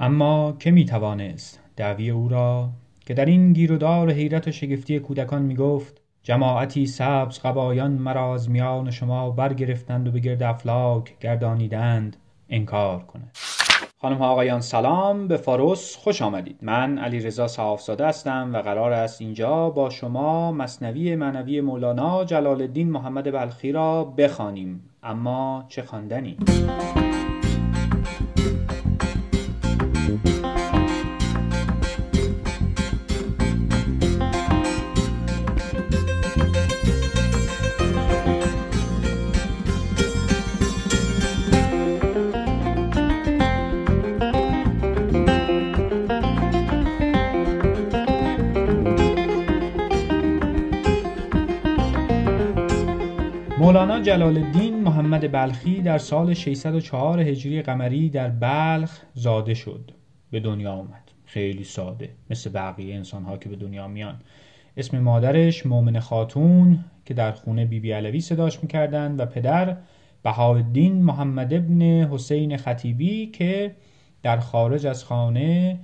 اما که می توانست دعوی او را که در این گیر و دار حیرت و شگفتی کودکان می گفت جماعتی سبز قبایان مرا از میان شما برگرفتند و به گرد افلاک گردانیدند انکار کند خانم ها آقایان سلام به فاروس خوش آمدید. من علی رضا صحافزاده هستم و قرار است اینجا با شما مصنوی معنوی مولانا جلال الدین محمد بلخی را بخوانیم. اما چه خواندنی؟ جلال الدین محمد بلخی در سال 604 هجری قمری در بلخ زاده شد به دنیا آمد. خیلی ساده مثل بقیه انسان ها که به دنیا میان. اسم مادرش مومن خاتون که در خونه بیبی بی علوی صداش می‌کردن و پدر بهاءالدین محمد ابن حسین خطیبی که در خارج از خانه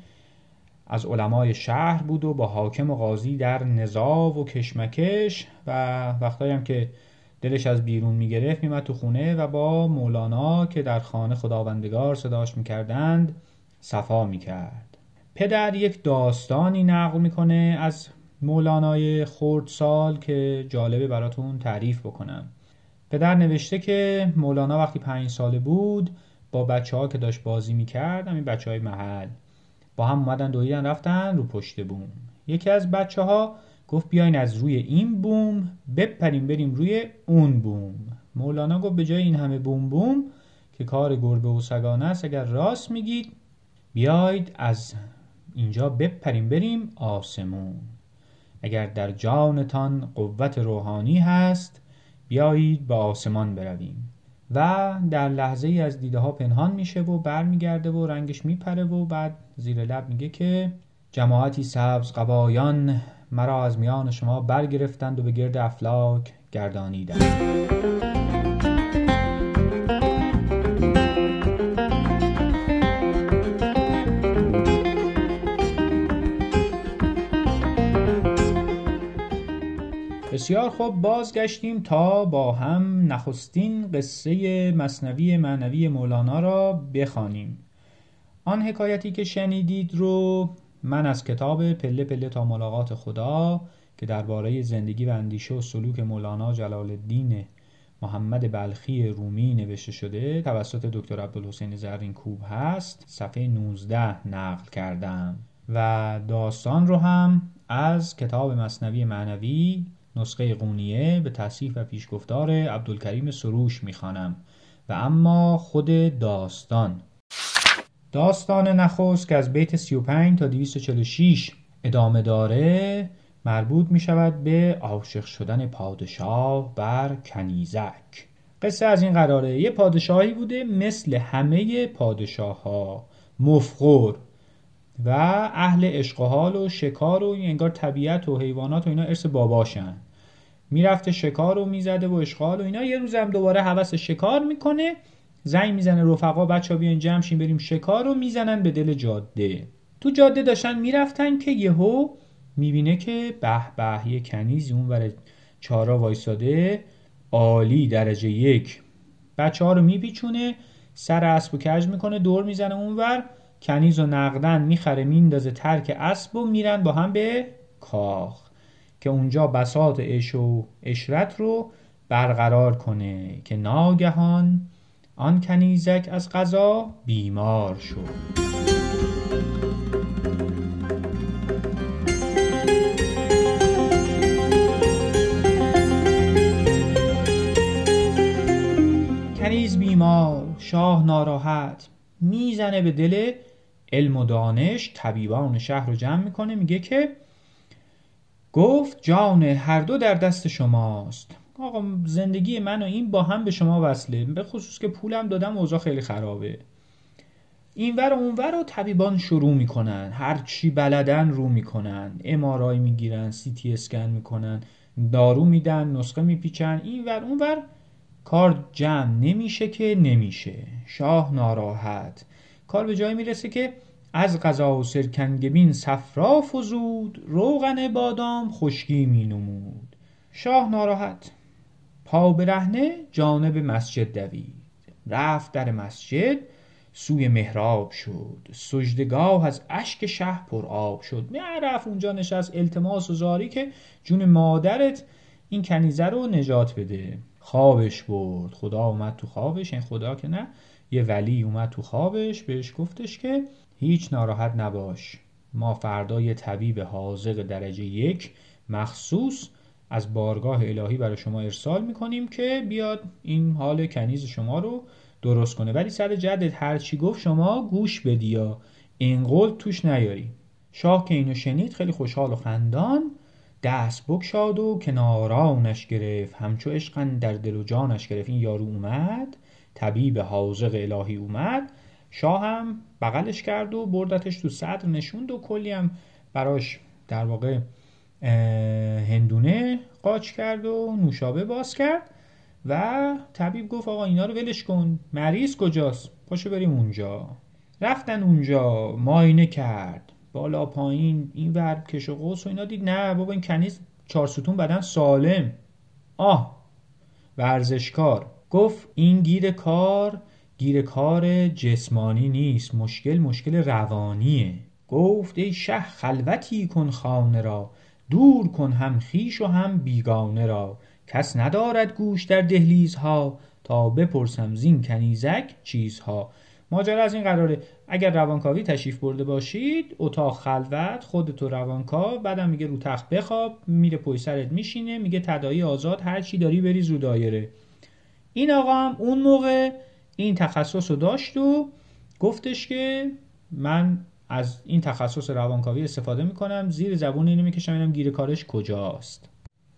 از علمای شهر بود و با حاکم و قاضی در نزاع و کشمکش و وقتایی هم که دلش از بیرون می‌گرفت میمد تو خونه و با مولانا که در خانه خداوندگار صداش می‌کردند صفا می‌کرد. پدر یک داستانی نقل می‌کنه از مولانای خردسال که جالبه براتون تعریف بکنم. پدر نوشته که مولانا وقتی پنج ساله بود با بچه ها که داشت بازی می‌کرد همین بچه های محل با هم اومدن دویدن رفتن رو پشت بوم. یکی از بچه ها گفت بیاین از روی این بوم بپریم بریم روی اون بوم. مولانا گفت به جای این همه بوم بوم که کار گربه و سگانه است اگر راست میگید بیاید از اینجا بپریم بریم آسمون. اگر در جانتان قوت روحانی هست بیایید به آسمان برویم. و در لحظه ای از دیده ها پنهان میشه و برمیگرده و رنگش میپره و بعد زیر لب میگه که جماعتی سبز قبایان مرا از میان شما برگرفتند و به گرد افلاک گردانیدند. بسیار خوب بازگشتیم تا با هم نخستین قصه مصنوی معنوی مولانا را بخوانیم. آن حکایتی که شنیدید رو من از کتاب پله پله تا ملاقات خدا که درباره زندگی و اندیشه و سلوک مولانا جلال الدین محمد بلخی رومی نوشته شده توسط دکتر عبدالحسین زرین کوب هست صفحه 19 نقل کردم. و داستان رو هم از کتاب مصنوی معنوی نسخه قونیه به تصیح و پیشگفتار عبدالکریم سروش می‌خوانم. و اما خود داستان. داستان نخست که از بیت 35 تا 246 ادامه داره مربوط می شود به عاشق شدن پادشاه بر کنیزک. قصه از این قراره. یه پادشاهی بوده مثل همه پادشاه ها مفخور و اهل اشقحال و شکار و انگار طبیعت و حیوانات و اینا ارث باباشن. می‌رفته شکار رو می‌زده و اشغال و اینا. یه روز هم دوباره حوس شکار می‌کنه. زنگ می‌زنه رفقا بچه ها بیان جمع شیم بریم شکار رو می‌زنن به دل جاده. تو جاده داشتن می‌رفتن که یهو می‌بینه که به به یه کنیزی اون ور چارا وایساده عالی درجه یک. بچه ها رو میپیچونه سر اسب و کج می‌کنه دور می‌زنه اونور کنیز و نقدن می‌خره میندازه ترک اسب و میرن با هم به کاخ که اونجا بساط اش و اشرت رو برقرار کنه. که ناگهان آن کنیزک از غذا بیمار شد. کنیز بیمار شاه ناراحت می‌زنه به دل علم و دانش طبیبان شهر رو جمع می‌کنه میگه که گفت جان هر دو در دست شماست. آقا زندگی من و این با هم به شما وصله. به خصوص که پولم دادم اوضاع خیلی خرابه. اینور و اونور رو طبیبان شروع می‌کنن. هر چی بلدن رو می‌کنن. امارای می‌گیرن سی تی اسکن می‌کنن دارو میدن نسخه میپیچن. اینور اونور کار جمع نمیشه که نمیشه. شاه ناراحت. کار به جایی می‌رسه که از غذا سرکنگبین صفرا فزود روغن بادام خشکی می نمود شاه ناراحت. پا برهنه جانب مسجد دوید. رفت در مسجد سوی محراب شد. سجدگاه از اشک شه پر آب شد. رفت اونجا نشست. التماس و زاری که جون مادرت این کنیزه رو نجات بده. خوابش برد. خدا اومد تو خوابش. این خدا که نه یه ولی اومد تو خوابش. بهش گفتش که هیچ ناراحت نباش. ما فردا یه طبیب حاضق درجه یک مخصوص از بارگاه الهی برای شما ارسال می‌کنیم که بیاد این حال کنیز شما رو درست کنه. ولی سر جدت هر چی گفت شما گوش بدی یا این توش نیاری. شاه که اینو شنید خیلی خوشحال و خندان دست بکشاد و کنارانش گرفت. همچو عشقن در دل و جانش گرفت. این یارو اومد طبیب حاضق الهی اومد. شاه هم بغلش کرد و بردتش تو صدر نشوند و کلی هم براش در واقع هندونه قاچ کرد و نوشابه باز کرد و طبیب گفت آقا اینا رو ولش کن. مریض کجاست؟ پاشو بریم اونجا. رفتن اونجا ماینه کرد. بالا پایین این ور کش و قوس و اینا دید نه بابا این کنیز چهار ستون بدن سالم. آه ورزشکار. گفت این گیر کار گیر کار جسمانی نیست مشکل مشکل روانیه. گفت ای شه خلوتی کن خانه را. دور کن هم خیش و هم بیگانه را. کس ندارد گوش در دهلیزها. تا بپرسم زین کنیزک چیزها. ماجرا از این قراره. اگر روانکاوی تشریف برده باشید اتاق خلوت خودتو روانکاو. بعدم میگه رو تخت بخواب. میره پای سرت میشینه. میگه تدایی آزاد هر چی داری بریز رو دایره. این آقا هم اون موقع این تخصص رو داشت و گفتش که من از این تخصص روانکاوی استفاده می‌کنم. زیر زبون اینو می‌کشم اینم گیر کارش کجاست؟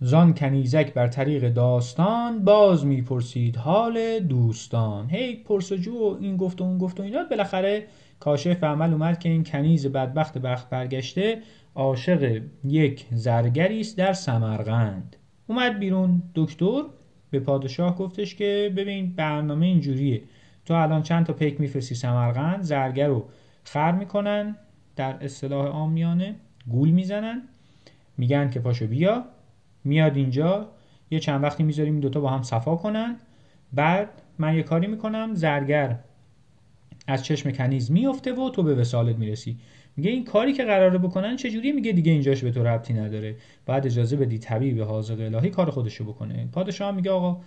زان کنیزک بر طریق داستان باز می‌پرسید حال دوستان. هی پرسجو و این گفت و اون گفت و اینا. بالاخره کاشف عمل اومد که این کنیز بدبخت بخت برگشته عاشق یک زرگری است در سمرقند. اومد بیرون. دکتر به پادشاه گفتش که ببین برنامه اینجوریه. تو الان چند تا پیک میفرستی سمرقند زرگر رو خر می‌کنن در اصطلاح آمیانه گول می‌زنن. میگن که پاشو بیا. میاد اینجا یه چند وقتی می‌ذاریم این دوتا با هم صفا کنن. بعد من یه کاری می‌کنم زرگر از چشم کنیز میفته و تو به وسالت می‌رسی. میگه این کاری که قراره بکنن چجوری میگه دیگه اینجاش به تو ربطی نداره. بعد اجازه بدی طبیب حاضق الهی کار خودشو بکنه. پادشاه میگه آقا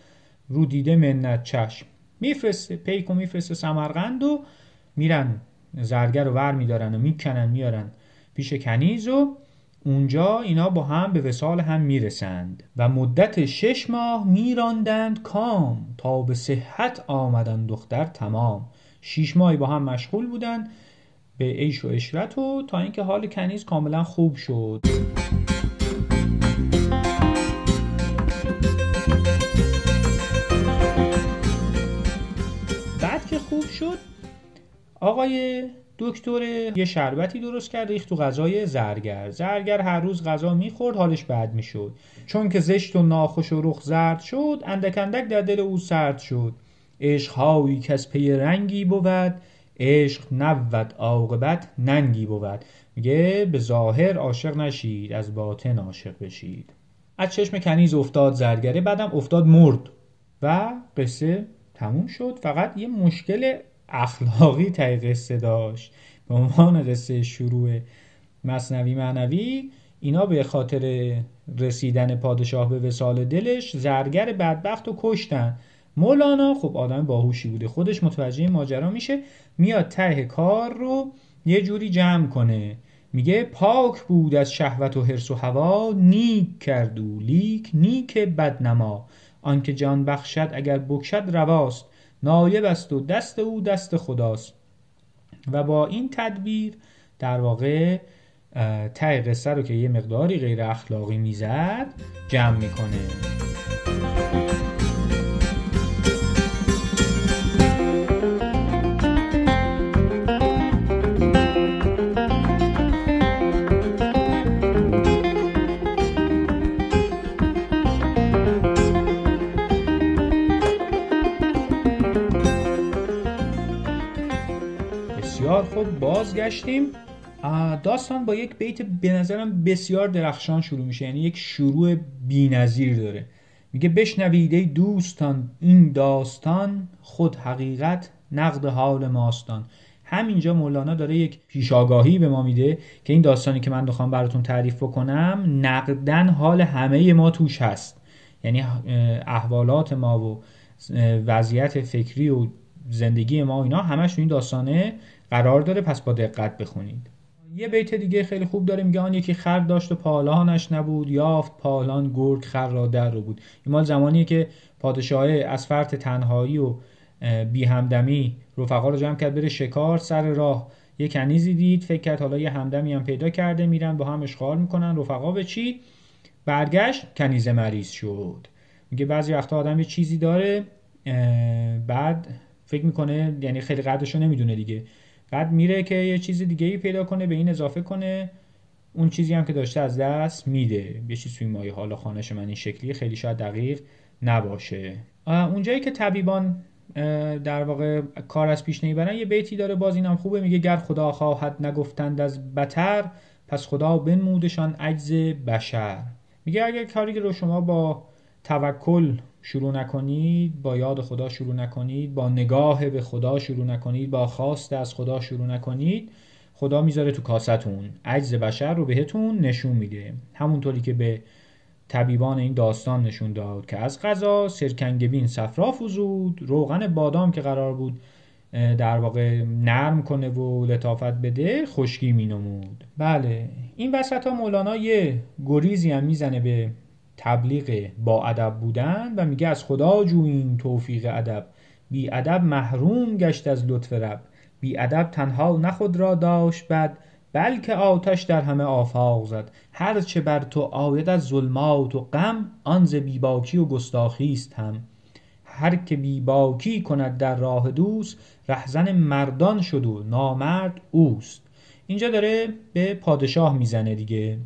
رو دیده منت چشم. میفرسته پیکو میفرسته سمرقند و میرن زرگر رو ور میدارن و می‌کنن میارن پیش کنیز و اونجا اینا با هم به وسال هم می‌رسند و مدت شش ماه میراندند کام تا به صحت آمدن دختر تمام. شش ماهی با هم مشغول بودن به عیش و اشرت و تا اینکه حال کنیز کاملا خوب شد. بعد که خوب شد آقای دکتر یه شربتی درست کرد ریخت تو غذای زرگر. زرگر هر روز غذا می‌خورد حالش بد می‌شد. چون که زشت و ناخوش و رخ زرد شد اندک اندک در دل او سرد شد. عشق هایی که از پی رنگی بود عشق نبود عاقبت ننگی بود. میگه به ظاهر عاشق نشید از باطن عاشق بشید. از چشم کنیز افتاد زرگره بعدم افتاد مرد. و قصه تموم شد. فقط یه مشکل اخلاقی تای قصه داشت. به عنوان قصه شروع مصنوی معنوی اینا به خاطر رسیدن پادشاه به وسال دلش زرگر بدبخت و کشتن. مولانا خب آدم باهوشی بوده. خودش متوجه ماجرا میشه. میاد ته کار رو یه جوری جمع کنه. میگه پاک بود از شهوت و حرس و هوا نیک کردو لیک نیک بدنما. آنکه جان بخشد اگر بکشد رواست. نایب است و دست او دست خداست. و با این تدبیر در واقع ته قصه رو که یه مقداری غیر اخلاقی می‌زد جمع می‌کنه. خب بازگشتیم. داستان با یک بیت به نظرم بسیار درخشان شروع میشه. یعنی یک شروع بینظیر داره. میگه بشنوید ای دوستان این داستان خود حقیقت نقد حال ماستان. همینجا مولانا داره یک پیشاگاهی به ما میده که این داستانی که من می‌خوام براتون تعریف بکنم نقدن حال همه ما توش هست. یعنی احوالات ما و وضعیت فکری و زندگی ما اینا همش این داستانه قرار داره پس با دقت بخونید. یه بیت دیگه خیلی خوب داره میگه آن یکی خر داشت و پالانش نبود یافت پالان گرگ خر را در رو بود. این مال زمانیه که پادشاه از فرط تنهایی و بی همدمی رفقا رو جمع کرد بره شکار سر راه. یه کنیزی دید فکر کرد حالا یه همدمی هم پیدا کرده میرن با هم اشغال می‌کنن. رفقا به چی؟ برگشت کنیزه مریض شد. میگه بعضی وقتا آدم یه چیزی داره بعد فکر می‌کنه یعنی خیلی قدرشو نمی‌دونه دیگه. بعد میره که یه چیز دیگه ای پیدا کنه به این اضافه کنه. اون چیزی هم که داشته از دست میده. یه چیز توی مایه حالا خانش من این شکلی خیلی شاید دقیق نباشه. اونجایی که طبیبان در واقع کار از پیش نمی‌برن یه بیتی داره. باز اینم خوبه. میگه گر خدا خواهد نگفتند از بتر پس خدا بنمودشان عجز بشر. میگه اگر کاری رو شما با توکل شروع نکنید با یاد خدا شروع نکنید با نگاه به خدا شروع نکنید با خواست از خدا شروع نکنید. خدا می‌ذاره تو کاستون. عجز بشر رو بهتون نشون میده. همونطوری که به طبیبان این داستان نشون داد که از غذا سرکنگبین صفرا فزود روغن بادام که قرار بود در واقع نرم کنه و لطافت بده خشکی مینمود. بله این وسط ها مولانا یه گریزی هم می‌زنه به تبلیغ با ادب بودن و میگه از خدا جوین توفیق ادب. بی ادب محروم گشت از لطف رب. بی ادب تنها نخود را داشت بد بلکه آتش در همه آفاق زد. هر چه بر تو آید از ظلمات و غم آن ز بیباکی و گستاخی است هم. هر که بیباکی کند در راه دوست رهزن مردان شد و نامرد اوست. اینجا داره به پادشاه می‌زنه دیگه.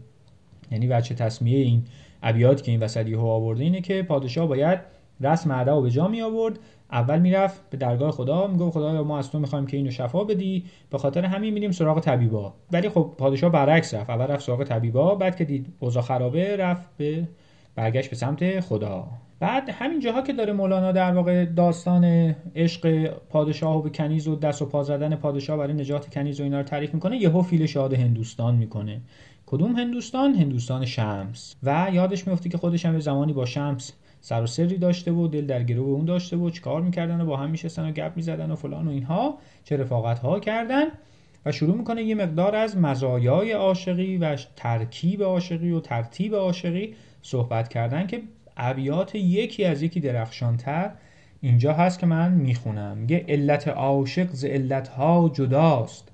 یعنی بچه تصمیه این ابیات که این وسط یهو آورده اینه که پادشاه باید رسم ادب به جا می آورد اول می‌رفت به درگاه خدا می‌گفت خدا ما از تو می‌خوایم که اینو شفا بدی. به خاطر همین میریم سراغ طبیبا. ولی خب پادشاه برعکس رفت. اول رفت سراغ طبیبا بعد که دید اوضاع خرابه رفت به برگشت به سمت خدا. بعد همین جاها که داره مولانا در واقع داستان عشق پادشاه و به کنیز و دست و پا زدن پادشاه برای نجات کنیز و اینا رو تعریف می‌کنه یهو فیل شاد هندوستان می‌کنه. کدوم هندوستان؟ هندوستان شمس. و یادش میفته که خودش هم زمانی با شمس سر و سری داشته و دل در گروه اون داشته و چیکار می‌کردن و با هم میشستن و گپ می‌زدن و فلان و اینها چه رفاقت ها کردن و شروع می‌کنه یه مقدار از مزایای عاشقی و ترکیب عاشقی و ترتیب عاشقی صحبت کردن که ابیات یکی از یکی درخشانتر اینجا هست که من می‌خونم. میگه علت عاشق ز علتها جداست.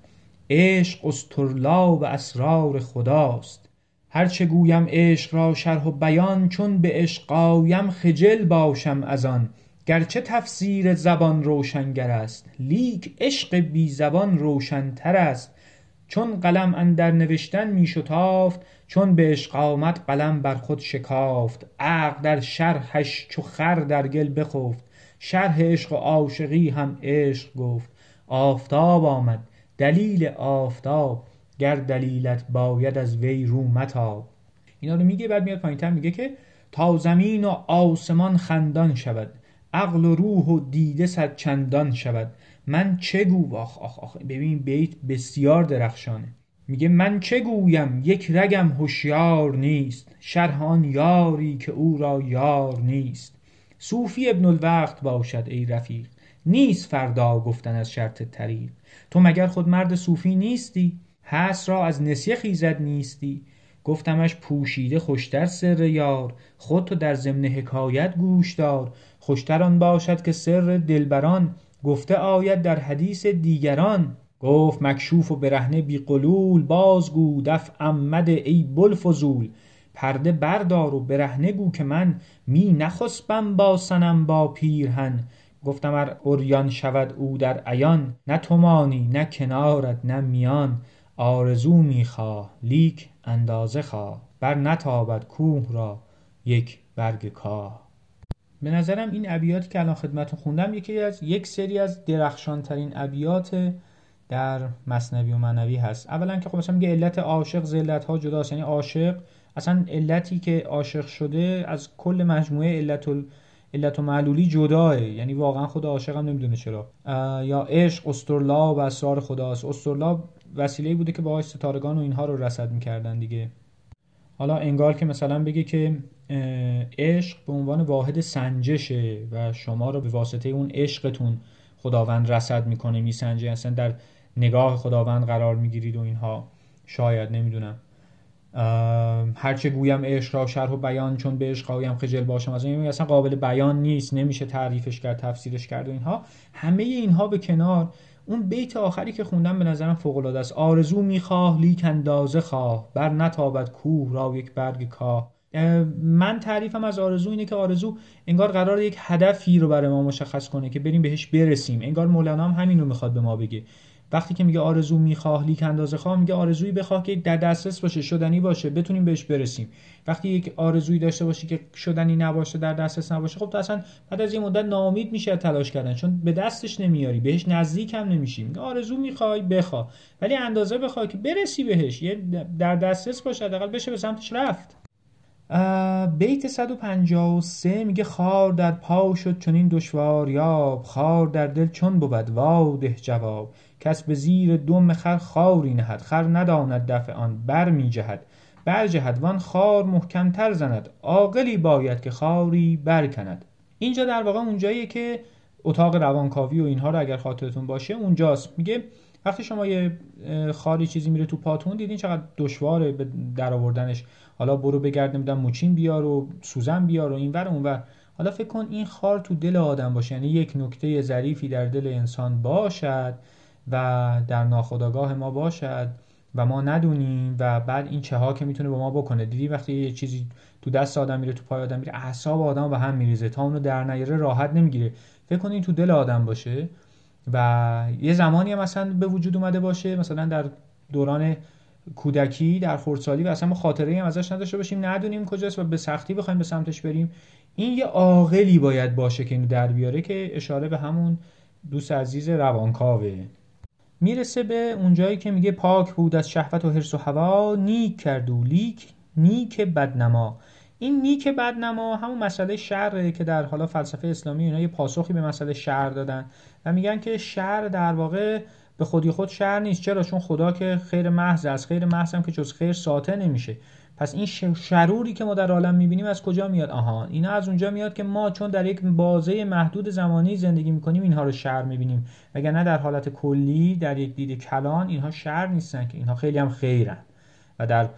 عشق و اسرار خداست. هرچه گویم عشق را شرح و بیان چون به عشق آیم خجل باشم از آن. گرچه تفسیر زبان روشنگر است لیک عشق بی زبان روشنتر است. چون قلم اندر نوشتن می شتافت چون به عشق آمد قلم بر خود شکافت. عقل در شرحش چو خر در گل بخفت. شرح عشق و عاشقی هم عشق گفت. آفتاب آمد. دلیل آفتاب گر دلیلت باید از وی رو متاب. اینا رو میگه بعد میاد پایینتر میگه که تا زمین و آسمان خندان شود عقل و روح و دیده صد چندان شود. من چه گو آخ ببین بیت بسیار درخشانه. میگه من چه گویم؟ یک رگم هوشیار نیست. شرح آن یاری که او را یار نیست. صوفی ابن الوقت باشد ای رفیق. نیست فردا گفتن از شرط طریق. تو مگر خود مرد صوفی نیستی؟ هست را از نسیه خیزد نیستی. گفتمش پوشیده خوشتر سر یار. خود تو در ضمن حکایت گوش دار. خوشتر آن باشد که سر دلبران. گفته آید در حدیث دیگران. گفت مکشوف و برهنه بی قلول. بازگو دفعم مده ای بلفزول پرده بردار و برهنه گو که من. می نخسبم با سنم با پیرهن. گفتم ار عریان شود او در عیان نه تو مانی نه کنارت نه میان. آرزو می‌خواه لیک اندازه خواه. بر نتابد کوه را یک برگ کاه. به نظرم این ابیاتی که الان خدمتتون خوندم یکی از یک سری از درخشان ترین ابیات در مصنوی و معنوی هست. اولا که خب مثلا میگه علت عاشق ذلت ها جداست. یعنی عاشق اصلا علتی که عاشق شده از کل مجموعه علت علت و معلولی جداه یعنی واقعا عاشق هم نمی‌دونه چرا. یا عشق استرلاب و اسرار خداست. استرلاب وسیله بوده که باهاش ستارگان و اینها رو رصد می‌کردن دیگه. حالا انگار که مثلا بگه که عشق به عنوان واحد سنجشه و شما رو به واسطه اون عشقتون خداوند رصد می‌کنه میسنجه اصلا در نگاه خداوند قرار می‌گیرید و اینها. شاید نمی‌دونم. هرچه گویم عشق را شرح و بیان چون به عشق قایم خجل باشم. از این اصلا قابل بیان نیست. نمیشه تعریفش کرد تفسیرش کرد و اینها. همه اینها به کنار. اون بیت آخری که خوندم به نظرم فوق العاده است. آرزو می‌خواه لیک اندازه خواه بر نتابد کوه را یک برگ کاه. من تعریفم از آرزو اینه که آرزو انگار قرار یک هدفی رو برای ما مشخص کنه که بریم بهش برسیم. انگار مولانا هم همین رو می‌خواد به ما بگه. وقتی که میگه آرزو می‌خواه لیک اندازه خواه میگه آرزویی بخواه که در دسترس باشه شدنی باشه بتونیم بهش برسیم. وقتی یک آرزویی داشته باشی که شدنی نباشه در دسترس نباشه خب تو اصلا بعد از یه مدت ناامید میشه تلاش کردن چون به دستش نمیاری بهش نزدیک هم نمیشی. میگه آرزو می‌خوای بخواه ولی اندازه بخوای که برسی بهش یه در دسترس باشه حداقل بشه به سمتش رفت. بیت 153 میگه خار در پا شد چون این دشوار یاب خار در دل چون بود واده جواب. کس به زیر دم خر خاری نهد خر نداند دفع آن بر می جهد. بر جهد وان خار محکمتر زند عاقلی باید که خاری برکند اینجا در واقع اونجاییه که اتاق روانکاوی و اینها رو اگر خاطرتون باشه اونجاست. میگه وقتی شما یه خاری چیزی میره تو پاتون دیدین چقدر دشواره به در آوردنش. حالا برو بگرد نمی‌دونم موچین بیار و سوزن بیار و اینور اونور حالا فکر کن این خار تو دل آدم باشه. یعنی یک نکته ظریفی در دل انسان باشد و در ناخودآگاه ما باشد و ما ندونیم و بعد این چه ها که می‌تونه با ما بکنه. دیدی وقتی یه چیزی تو دست آدم میره تو پای آدم میره اعصاب آدم به هم میریزه. تا اونو در نیاره راحت نمی‌گیره. فکر کنین تو دل آدم باشه. و یه زمانی هم مثلا به وجود اومده باشه مثلا در دوران کودکی در خردسالی و اصلا ما خاطره هم ازش نداشته باشیم ندونیم کجاست و به سختی بخوایم به سمتش بریم. این یه عاقلی باید باشه که اینو در بیاره که اشاره به همون دوست عزیز روانکاوه. می‌رسه به اونجایی که میگه پاک بود از شهوت و حرس و هوا نیک کرد و لیک نیک بدنما. این نیک بدنما همون مسئله شر که در حالا فلسفه اسلامی اینا یه پاسخی به مسئله شر دادن و میگن که شر در واقع به خودی خود شر نیست. چرا؟ چون خدا که خیر محض از خیر محض هم که جز خیر ساته نمیشه. پس این شروری که ما در عالم می‌بینیم از کجا میاد؟ آها اینا از اونجا میاد که ما چون در یک بازه محدود زمانی زندگی می‌کنیم اینها رو شر می‌بینیم. وگرنه در حالت کلی در یک دید کلان اینها شر نیستن که اینها خیلی هم خیرن. و در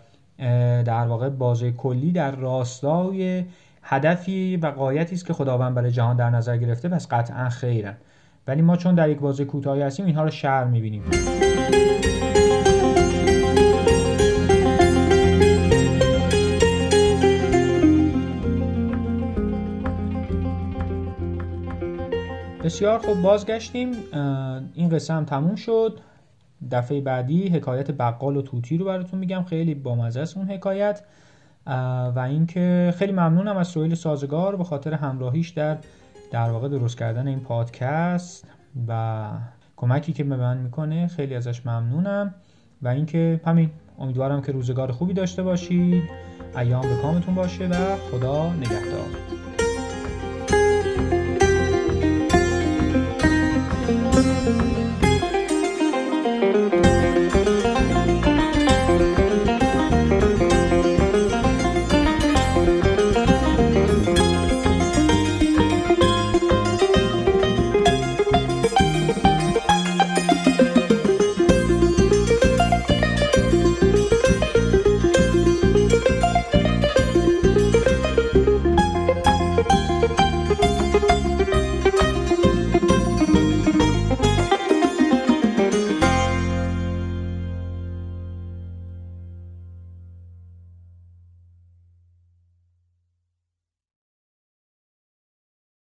در واقع بازه کلی در راستای هدفی و قایتی است که خداوند برای جهان در نظر گرفته پس قطعا خیرن. ولی ما چون در یک بازه کوتاهی هستیم اینها رو شر می‌بینیم. بسیار خوب بازگشتیم. این هم تموم شد. دفعه بعدی حکایت بقال و توتی رو براتون میگم. خیلی بامزه است اون حکایت. و اینکه خیلی ممنونم از سویل سازگار به خاطر همراهیش در در واقع درست کردن این پادکست و کمکی که به من می‌کنه. خیلی ازش ممنونم. و اینکه همین امیدوارم که روزگار خوبی داشته باشید. ایام به کامتون باشه و خدا نگهدار.